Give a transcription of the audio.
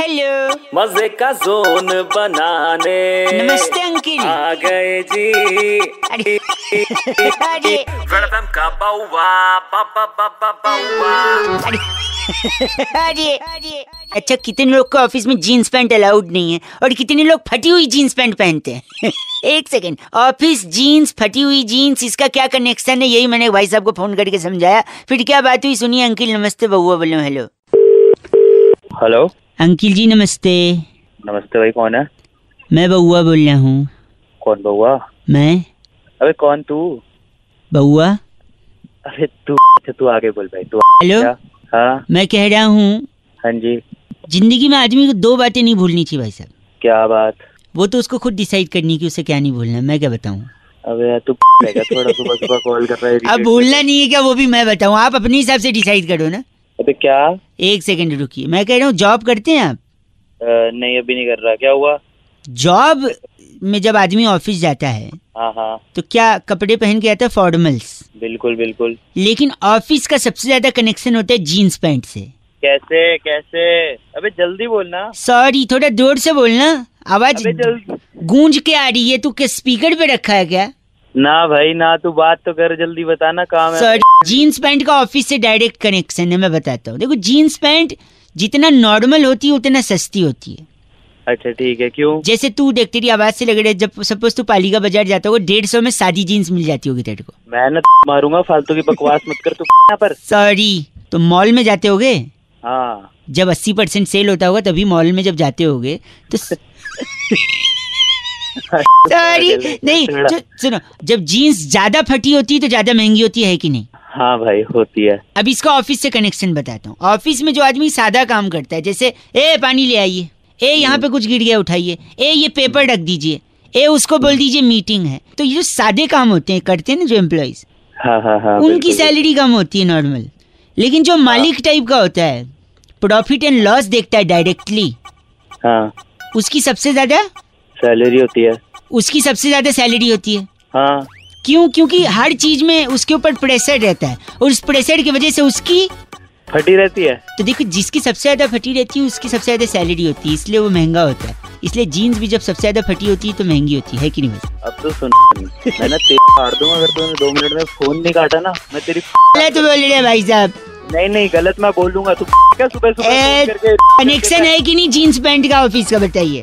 Hello मज़े का zone बनाने। नमस्ते अंकिल। आ गए जी। अरे अरे। वेलकम का बाउवा बाबा बाबा बाउवा। अरे अरे अरे। अच्छा कितने लोग को ऑफ़िस में जीन्स पैंट अलाउड नहीं है और कितने लोग फटी हुई जीन्स पैंट पहनते हैं? एक सेकेंड। ऑफ़िस जीन्स फटी हुई जीन्स इसका क्या कनेक्शन है? यही मैंने भाई साहब को फ़ोन करके समझाया। फिर क्या बात हुई? सुनिए अंकिल नमस्ते बउआ बोलो हेलो हेलो अंकिल जी नमस्ते। नमस्ते भाई कौन है? मैं बउआ बोल रहा हूँ। कौन बउआ मैं। अबे कौन तू? बउआ अरे तू अच्छा तू आगे बोल भाई तू हेलो। हाँ। मैं कह रहा हूँ हाँ जी। ज़िंदगी में आदमी को दो बातें नहीं भूलनी चाहिए भाई साहब। क्या बात? वो तो उसको खुद डिसाइड करनी कि उसे क्या नहीं भूलना मैं क्या बताऊँ? अबे तू थोड़ा सुबह सुबह कॉल कर रहा है अब भूलना नहीं है क्या? वो भी मैं बताऊँ। आप अपने हिसाब से डिसाइड करो ना। अबे क्या? एक सेकंड रुकिए। मैं कह रहा हूँ जॉब करते हैं आप? अ, नहीं अभी नहीं कर रहा। क्या हुआ? जॉब में जब आदमी ऑफ़िस जाता है हाँ हाँ। तो क्या कपड़े पहन के आता है? फॉर्मल्स बिल्कुल बिल्कुल। लेकिन ऑफ़िस का सबसे ज़्यादा कनेक्शन होता है जीन्स पैंट से। कैसे कैसे? अबे जल्दी बोलना सॉरी थोड़ा ज़ोर से बोलना आवाज़ गूंज के आ रही है। तू क्या स्पीकर पे रखा है क्या? ना भाई ना तू बात तो कर जल्दी बताना काम है। सॉरी जीन्स पैंट का ऑफ़िस से डायरेक्ट कनेक्शन है मैं बताता हूँ। देखो जीन्स पैंट जितना नॉर्मल होती है उतना सस्ती होती है। अच्छा ठीक है क्यों? जैसे तू देख तेरी आवाज़ से लग रहा है जब सपोज़ तू पालिका बाज़ार जाता होगा डेढ़ सौ में सादी जीन्स मिल जाती होगी तेरे को। मैं ना मारूँगा फालतू की बकवास मत कर तू यहाँ पर। सॉरी तो मॉल में जाते होगे? हाँ। जब अस्सी परसेंट सेल होता होगा तभी मॉल में जब जाते होगे तो सॉरी नहीं सुनो जब जीन्स ज़्यादा फटी होती है तो ज़्यादा महँगी होती है कि नहीं? हाँ भाई होती है। अब इसका ऑफ़िस से कनेक्शन बताता हूँ। ऑफ़िस में जो आदमी सादा काम करता है जैसे ए पानी ले आइए। ए यहाँ पे कुछ गिर गया उठाइए। ए ये पेपर रख दीजिए। ए उसको बोल दीजिए मीटिंग है। तो ये जो सादे काम होते हैं करते हैं ना जो एम्प्लॉयज़ हाँ हाँ हाँ उनकी सैलरी कम होती है नॉर्मल लेकिन जो मालिक टाइप का होता है प्रॉफिट एंड लॉस देखता है डायरेक्टली हाँ। उसकी सबसे ज़्यादा सैलरी होती है। उसकी सबसे ज़्यादा सैलरी होती है। हाँ। क्यों? क्योंकि हर चीज़ में उसके ऊपर प्रेशर रहता है और उस प्रेशर की वजह से उसकी फटी रहती है। तो देखो जिसकी सबसे ज़्यादा फटी रहती है उसकी सबसे ज़्यादा सैलरी होती है इसलिए वो महँगा होता है। इसलिए जीन्स भी जब सबसे ज़्यादा फटी होती है तो महँगी होती है कि नहीं भाई? अब तो सुन मैं ना काट दूँगा अगर तूने दो मिनट में फ़ोन नहीं काटा ना मैं तेरी गलत बोल रहे हैं भाई साहब। नहीं नहीं गलत मैं बोल दूँगा तू क्या सुबह सुबह कनेक्शन है कि नहीं जीन्स पैंट का ऑफ़िस का बताइए।